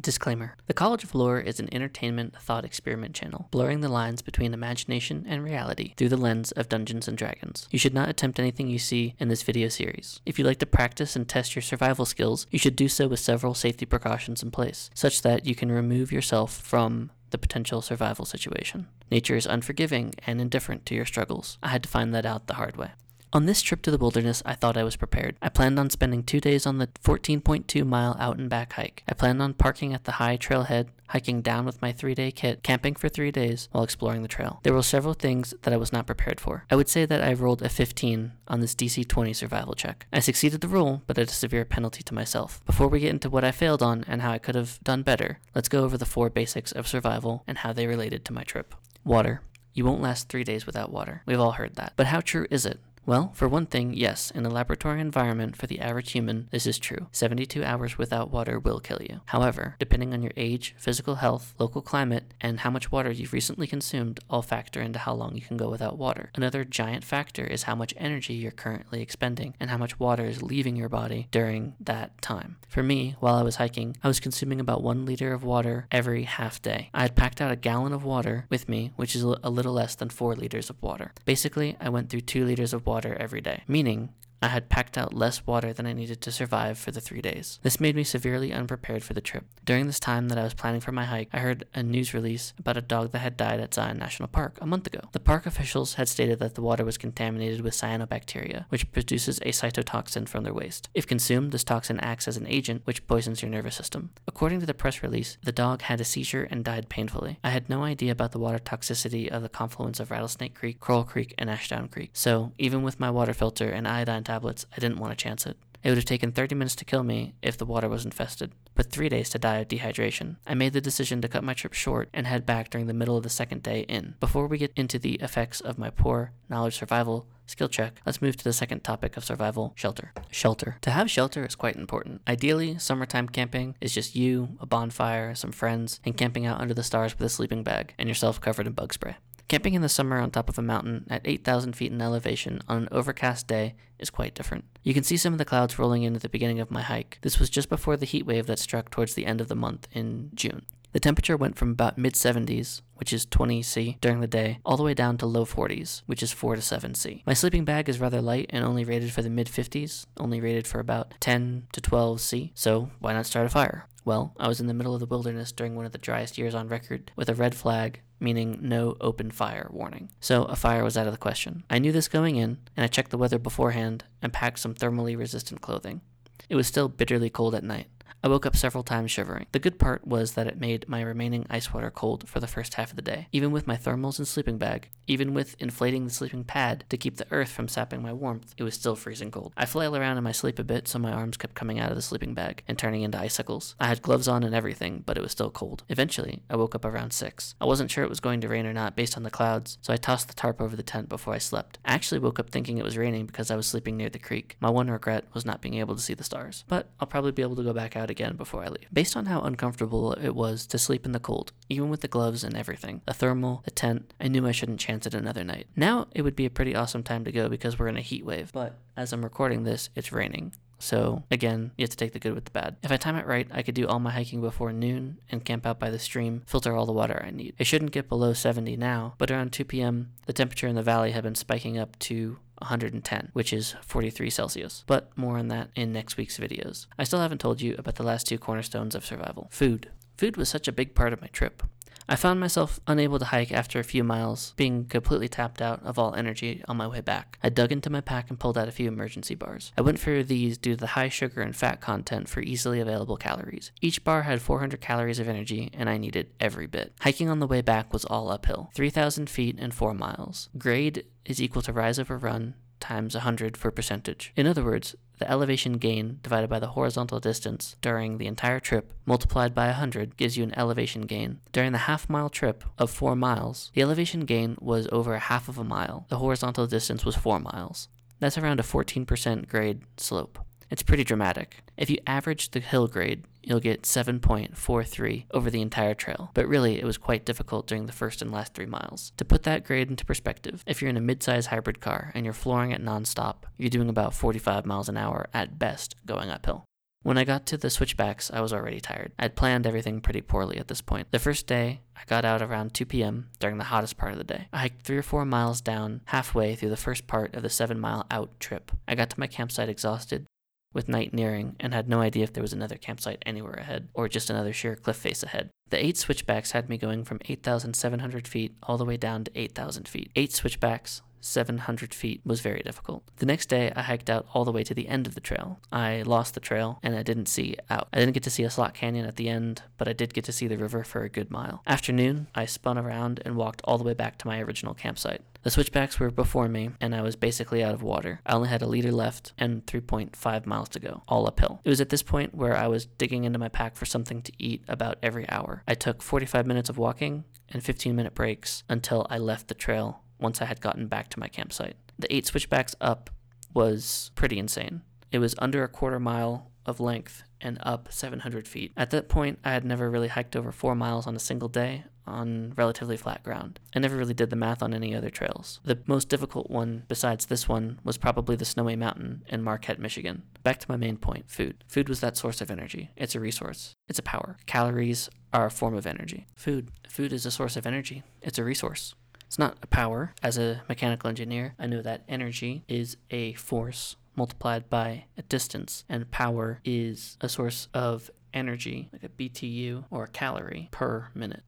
Disclaimer The College of Lore is an entertainment thought experiment channel, blurring the lines between imagination and reality through the lens of Dungeons and Dragons. You should not attempt anything you see in this video series. If you'd like to practice and test your survival skills, you should do so with several safety precautions in place, such that you can remove yourself from the potential survival situation. Nature is unforgiving and indifferent to your struggles. I had to find that out the hard way. On this trip to the wilderness, I thought I was prepared. I planned on spending two days on the 14.2 mile out and back hike. I planned on parking at the high trailhead, hiking down with my three day kit, camping for three days while exploring the trail. There were several things that I was not prepared for. I would say that I rolled a 15 on this DC 20 survival check. I succeeded the rule, but at a severe penalty to myself. Before we get into what I failed on and how I could have done better, let's go over the four basics of survival and how they related to my trip. Water. You won't last three days without water. We've all heard that. But how true is it? Well, for one thing, yes, in a laboratory environment for the average human, this is true. 72 hours without water will kill you. However, depending on your age, physical health, local climate, and how much water you've recently consumed, all factor into how long you can go without water. Another giant factor is how much energy you're currently expending and how much water is leaving your body during that time. For me, while I was hiking, I was consuming about one liter of water every half day. I had packed out a gallon of water with me, which is a little less than four liters of water. Basically, I went through two liters of water every day, meaning I had packed out less water than I needed to survive for the three days. This made me severely unprepared for the trip. During this time that I was planning for my hike, I heard a news release about a dog that had died at Zion National Park a month ago. The park officials had stated that the water was contaminated with cyanobacteria, which produces a cytotoxin from their waste. If consumed, this toxin acts as an agent which poisons your nervous system. According to the press release, the dog had a seizure and died painfully. I had no idea about the water toxicity of the confluence of Rattlesnake Creek, Coral Creek, and Ashdown Creek. So, even with my water filter and iodine tablets, I didn't want to chance it. It would have taken 30 minutes to kill me if the water was infested, but three days to die of dehydration. I made the decision to cut my trip short and head back during the middle of the second day in. Before we get into the effects of my poor knowledge survival skill check, let's move to the second topic of survival shelter. Shelter. To have shelter is quite important. Ideally, summertime camping is just you, a bonfire, some friends, and camping out under the stars with a sleeping bag and yourself covered in bug spray. Camping in the summer on top of a mountain at 8,000 feet in elevation on an overcast day is quite different. You can see some of the clouds rolling in at the beginning of my hike. This was just before the heat wave that struck towards the end of the month in June. The temperature went from about mid 70s, which is 20 C, during the day, all the way down to low 40s, which is 4 to 7 C. My sleeping bag is rather light and only rated for the mid 50s, only rated for about 10 to 12 C, so why not start a fire? Well, I was in the middle of the wilderness during one of the driest years on record with a red flag, meaning no open fire warning. So a fire was out of the question. I knew this going in, and I checked the weather beforehand and packed some thermally resistant clothing. It was still bitterly cold at night. I woke up several times shivering. The good part was that it made my remaining ice water cold for the first half of the day. Even with my thermals and sleeping bag, even with inflating the sleeping pad to keep the earth from sapping my warmth, it was still freezing cold. I flail around in my sleep a bit so my arms kept coming out of the sleeping bag and turning into icicles. I had gloves on and everything, but it was still cold. Eventually, I woke up around 6. I wasn't sure it was going to rain or not based on the clouds, so I tossed the tarp over the tent before I slept. I actually woke up thinking it was raining because I was sleeping near the creek. My one regret was not being able to see the stars. But I'll probably be able to go back out again before I leave. Based on how uncomfortable it was to sleep in the cold, even with the gloves and everything, a thermal, a tent, I knew I shouldn't chance it another night. Now it would be a pretty awesome time to go because we're in a heat wave, but as I'm recording this, it's raining. So again, you have to take the good with the bad. If I time it right, I could do all my hiking before noon and camp out by the stream, filter all the water I need. It shouldn't get below 70 now, but around 2 p.m., the temperature in the valley had been spiking up to 110, which is 43 Celsius. But more on that in next week's videos. I still haven't told you about the last two cornerstones of survival food. Food was such a big part of my trip. I found myself unable to hike after a few miles, being completely tapped out of all energy on my way back. I dug into my pack and pulled out a few emergency bars. I went for these due to the high sugar and fat content for easily available calories. Each bar had 400 calories of energy, and I needed every bit. Hiking on the way back was all uphill 3,000 feet and 4 miles. Grade is equal to rise over run times 100 for percentage. In other words, the elevation gain divided by the horizontal distance during the entire trip multiplied by 100 gives you an elevation gain. During the half mile trip of 4 miles, the elevation gain was over half of a mile. The horizontal distance was 4 miles. That's around a 14% grade slope. It's pretty dramatic. If you average the hill grade, you'll get 7.43 over the entire trail. But really, it was quite difficult during the first and last three miles. To put that grade into perspective, if you're in a midsize hybrid car and you're flooring it nonstop, you're doing about 45 miles an hour at best going uphill. When I got to the switchbacks, I was already tired. I'd planned everything pretty poorly at this point. The first day, I got out around 2 p.m. during the hottest part of the day. I hiked three or four miles down halfway through the first part of the seven mile out trip. I got to my campsite exhausted, with night nearing, and had no idea if there was another campsite anywhere ahead, or just another sheer cliff face ahead. The eight switchbacks had me going from 8,700 feet all the way down to 8,000 feet. Eight switchbacks, 700 feet was very difficult. The next day, I hiked out all the way to the end of the trail. I lost the trail and I didn't see out. I didn't get to see a slot canyon at the end, but I did get to see the river for a good mile. Afternoon, I spun around and walked all the way back to my original campsite. The switchbacks were before me, and I was basically out of water. I only had a liter left and 3.5 miles to go, all uphill. It was at this point where I was digging into my pack for something to eat about every hour. I took 45 minutes of walking and 15 minute breaks until I left the trail once I had gotten back to my campsite. The eight switchbacks up was pretty insane. It was under a quarter mile of length and up 700 feet. At that point, I had never really hiked over four miles on a single day on relatively flat ground. I never really did the math on any other trails. The most difficult one, besides this one, was probably the Snowy Mountain in Marquette, Michigan. Back to my main point food. Food was that source of energy. It's a resource, it's a power. Calories are a form of energy. Food. Food is a source of energy, it's a resource. It's not a power. As a mechanical engineer, I know that energy is a force multiplied by a distance, and power is a source of energy, like a BTU or a calorie per minute.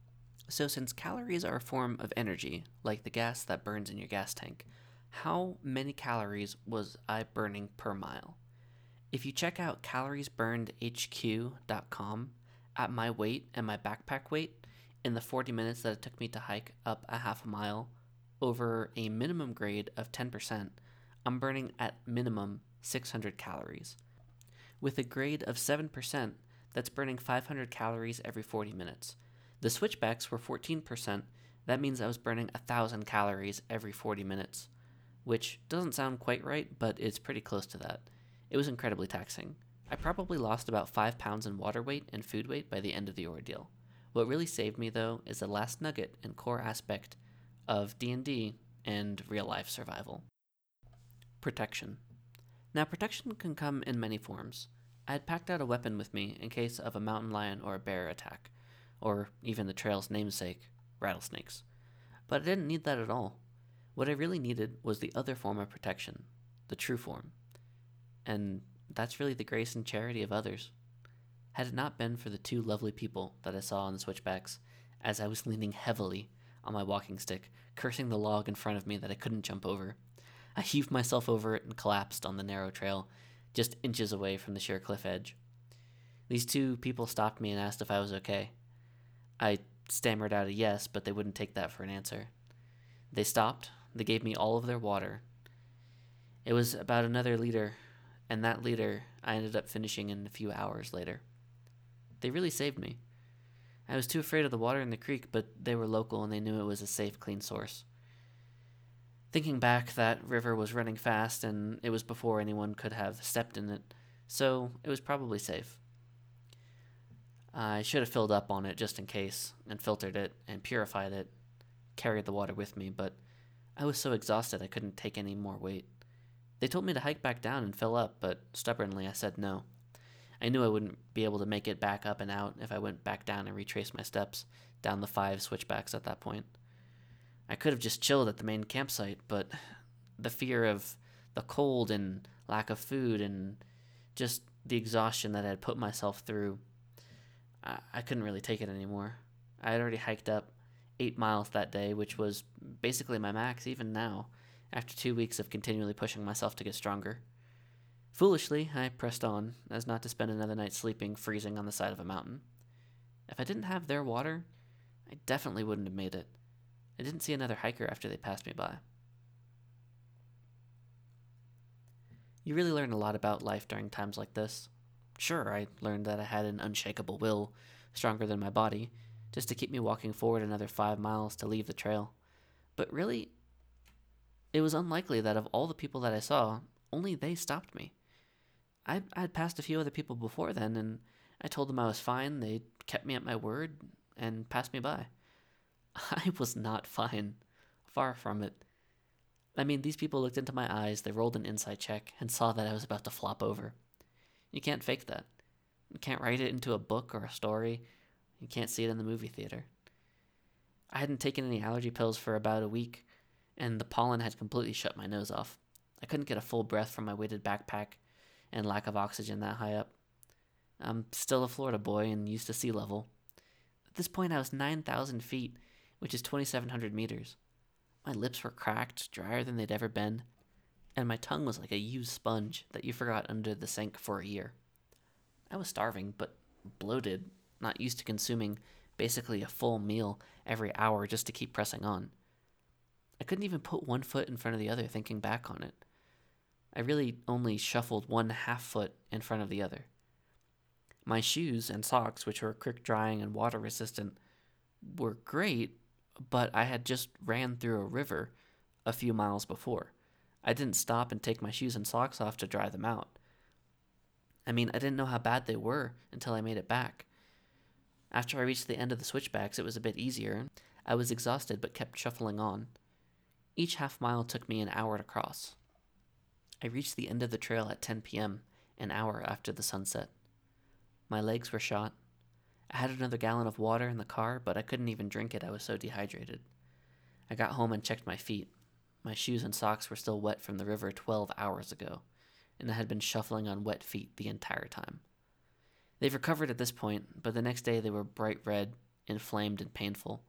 So, since calories are a form of energy, like the gas that burns in your gas tank, how many calories was I burning per mile? If you check out caloriesburnedhq.com, at my weight and my backpack weight, in the 40 minutes that it took me to hike up a half a mile over a minimum grade of 10%, I'm burning at minimum 600 calories. With a grade of 7%, that's burning 500 calories every 40 minutes. The switchbacks were 14%, that means I was burning 1,000 calories every 40 minutes, which doesn't sound quite right, but it's pretty close to that. It was incredibly taxing. I probably lost about 5 pounds in water weight and food weight by the end of the ordeal. What really saved me though is the last nugget and core aspect of D&D and real life survival. Protection. Now protection can come in many forms. I had packed out a weapon with me in case of a mountain lion or a bear attack, or even the trail's namesake, rattlesnakes. But I didn't need that at all. What I really needed was the other form of protection, the true form. And that's really the grace and charity of others. Had it not been for the two lovely people that I saw on the switchbacks, as I was leaning heavily on my walking stick, cursing the log in front of me that I couldn't jump over, I heaved myself over it and collapsed on the narrow trail, just inches away from the sheer cliff edge. These two people stopped me and asked if I was okay. I stammered out a yes, but they wouldn't take that for an answer. They stopped, they gave me all of their water. It was about another liter, and that liter I ended up finishing in a few hours later. They really saved me. I was too afraid of the water in the creek, but they were local and they knew it was a safe, clean source. Thinking back, that river was running fast and it was before anyone could have stepped in it, so it was probably safe. I should have filled up on it just in case, and filtered it, and purified it, carried the water with me, but I was so exhausted I couldn't take any more weight. They told me to hike back down and fill up, but stubbornly I said no. I knew I wouldn't be able to make it back up and out if I went back down and retraced my steps down the five switchbacks at that point. I could have just chilled at the main campsite, but the fear of the cold and lack of food and just the exhaustion that I had put myself through, I, I couldn't really take it anymore. I had already hiked up eight miles that day, which was basically my max even now, after two weeks of continually pushing myself to get stronger. Foolishly, I pressed on, as not to spend another night sleeping freezing on the side of a mountain. If I didn't have their water, I definitely wouldn't have made it. I didn't see another hiker after they passed me by. You really learn a lot about life during times like this. Sure, I learned that I had an unshakable will, stronger than my body, just to keep me walking forward another five miles to leave the trail. But really, it was unlikely that of all the people that I saw, only they stopped me. I I'd passed a few other people before then, and I told them I was fine. They kept me at my word and passed me by. I was not fine. Far from it. I mean, these people looked into my eyes, they rolled an insight check, and saw that I was about to flop over. You can't fake that. You can't write it into a book or a story. You can't see it in the movie theater. I hadn't taken any allergy pills for about a week, and the pollen had completely shut my nose off. I couldn't get a full breath from my weighted backpack and lack of oxygen that high up. I'm still a Florida boy and used to sea level. At this point, I was 9,000 feet, which is 2,700 meters. My lips were cracked, drier than they'd ever been, and my tongue was like a used sponge that you forgot under the sink for a year. I was starving, but bloated, not used to consuming basically a full meal every hour just to keep pressing on. I couldn't even put one foot in front of the other thinking back on it. I really only shuffled one half foot in front of the other. My shoes and socks, which were quick drying and water resistant, were great, but I had just ran through a river a few miles before. I didn't stop and take my shoes and socks off to dry them out. I mean, I didn't know how bad they were until I made it back. After I reached the end of the switchbacks, it was a bit easier. I was exhausted but kept shuffling on. Each half mile took me an hour to cross. I reached the end of the trail at 10 p.m., an hour after the sunset. My legs were shot. I had another gallon of water in the car, but I couldn't even drink it, I was so dehydrated. I got home and checked my feet. My shoes and socks were still wet from the river 12 hours ago, and I had been shuffling on wet feet the entire time. They've recovered at this point, but the next day they were bright red, inflamed, and painful.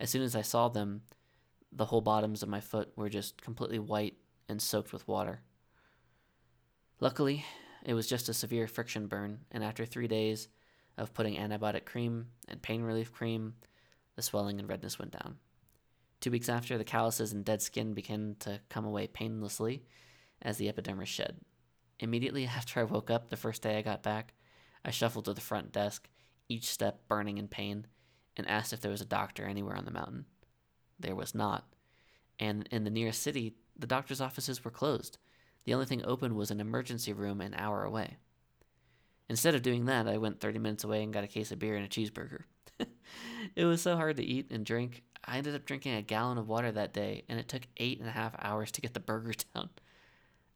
As soon as I saw them, the whole bottoms of my foot were just completely white and soaked with water. Luckily, it was just a severe friction burn, and after three days of putting antibiotic cream and pain relief cream, the swelling and redness went down. Two weeks after, the calluses and dead skin began to come away painlessly as the epidermis shed. Immediately after I woke up the first day I got back, I shuffled to the front desk, each step burning in pain, and asked if there was a doctor anywhere on the mountain. There was not. And in the nearest city, the doctor's offices were closed. The only thing open was an emergency room an hour away. Instead of doing that, I went 30 minutes away and got a case of beer and a cheeseburger. it was so hard to eat and drink. I ended up drinking a gallon of water that day, and it took eight and a half hours to get the burger down.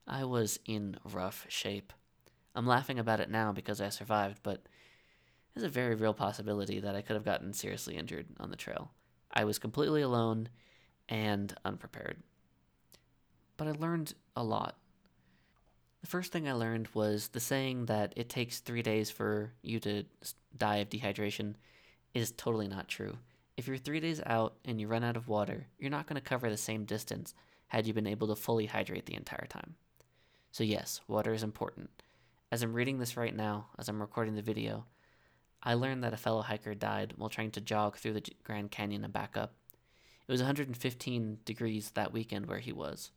I was in rough shape. I'm laughing about it now because I survived, but there's a very real possibility that I could have gotten seriously injured on the trail. I was completely alone and unprepared. But I learned a lot. The first thing I learned was the saying that it takes three days for you to die of dehydration is totally not true. If you're three days out and you run out of water, you're not going to cover the same distance had you been able to fully hydrate the entire time. So, yes, water is important. As I'm reading this right now, as I'm recording the video, I learned that a fellow hiker died while trying to jog through the Grand Canyon and back up. It was 115 degrees that weekend where he was.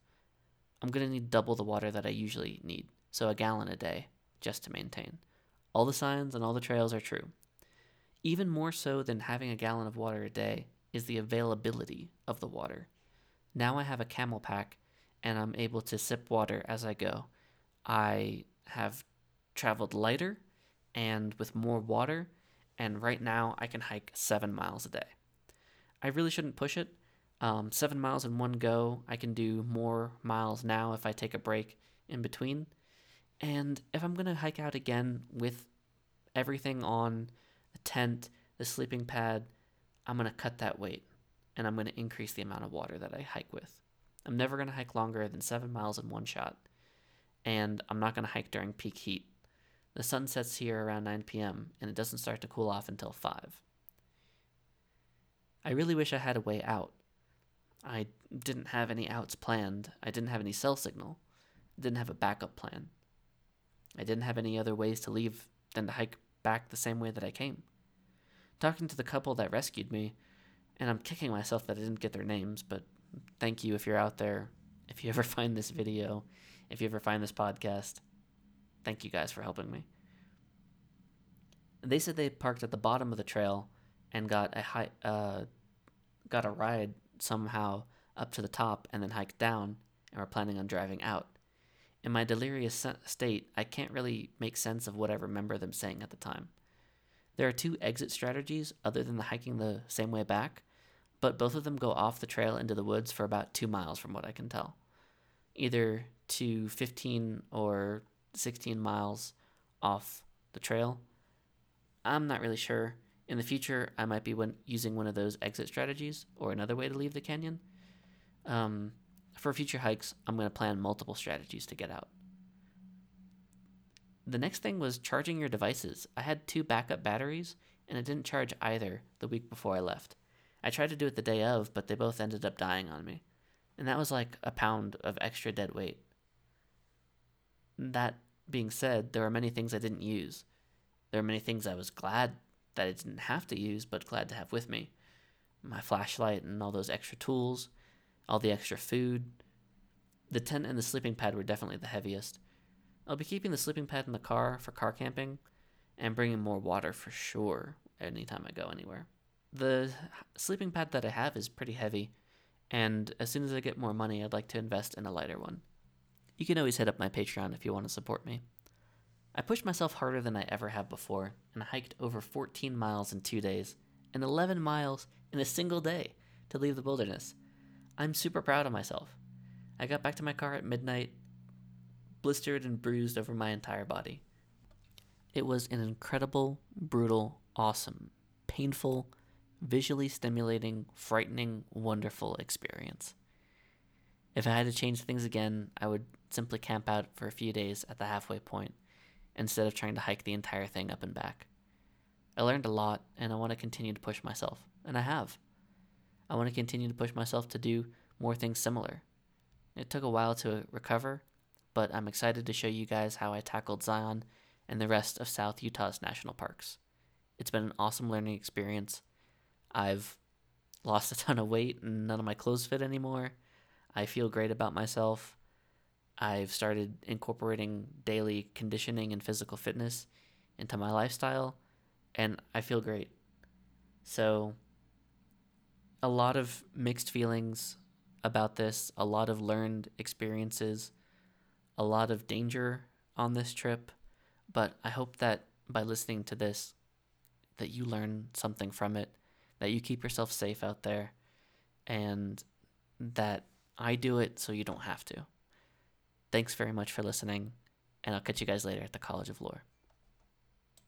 I'm going to need double the water that I usually need, so a gallon a day, just to maintain. All the signs and all the trails are true. Even more so than having a gallon of water a day is the availability of the water. Now I have a CamelBak and I'm able to sip water as I go. I have traveled lighter and with more water, and right now I can hike seven miles a day. I really shouldn't push it. Um, seven miles in one go. I can do more miles now if I take a break in between. And if I'm going to hike out again with everything on the tent, the sleeping pad, I'm going to cut that weight and I'm going to increase the amount of water that I hike with. I'm never going to hike longer than seven miles in one shot. And I'm not going to hike during peak heat. The sun sets here around 9 p.m., and it doesn't start to cool off until 5. I really wish I had a way out. I didn't have any outs planned. I didn't have any cell signal. I didn't have a backup plan. I didn't have any other ways to leave than to hike back the same way that I came. Talking to the couple that rescued me, and I'm kicking myself that I didn't get their names, but thank you if you're out there. If you ever find this video, if you ever find this podcast, thank you guys for helping me. They said they parked at the bottom of the trail and got a high, uh, got a ride somehow up to the top and then hiked down, and were planning on driving out. In my delirious state, I can't really make sense of what I remember them saying at the time. There are two exit strategies other than the hiking the same way back, but both of them go off the trail into the woods for about two miles from what I can tell. Either to 15 or 16 miles off the trail, I'm not really sure. In the future, I might be using one of those exit strategies or another way to leave the canyon. Um, for future hikes, I'm going to plan multiple strategies to get out. The next thing was charging your devices. I had two backup batteries, and it didn't charge either the week before I left. I tried to do it the day of, but they both ended up dying on me. And that was like a pound of extra dead weight. That being said, there are many things I didn't use. There are many things I was glad that I didn't have to use, but glad to have with me. My flashlight and all those extra tools, all the extra food. The tent and the sleeping pad were definitely the heaviest. I'll be keeping the sleeping pad in the car for car camping and bringing more water for sure anytime I go anywhere. The sleeping pad that I have is pretty heavy, and as soon as I get more money, I'd like to invest in a lighter one. You can always hit up my Patreon if you want to support me. I pushed myself harder than I ever have before, and hiked over 14 miles in two days, and 11 miles in a single day to leave the wilderness. I'm super proud of myself. I got back to my car at midnight, blistered and bruised over my entire body. It was an incredible, brutal, awesome, painful, visually stimulating, frightening, wonderful experience. If I had to change things again, I would simply camp out for a few days at the halfway point instead of trying to hike the entire thing up and back. I learned a lot and I want to continue to push myself, and I have. I want to continue to push myself to do more things similar. It took a while to recover, but I'm excited to show you guys how I tackled Zion and the rest of South Utah's national parks. It's been an awesome learning experience. I've lost a ton of weight and none of my clothes fit anymore. I feel great about myself. I've started incorporating daily conditioning and physical fitness into my lifestyle, and I feel great. So, a lot of mixed feelings about this, a lot of learned experiences, a lot of danger on this trip, but I hope that by listening to this that you learn something from it, that you keep yourself safe out there and that I do it so you don't have to. Thanks very much for listening, and I'll catch you guys later at the College of Lore.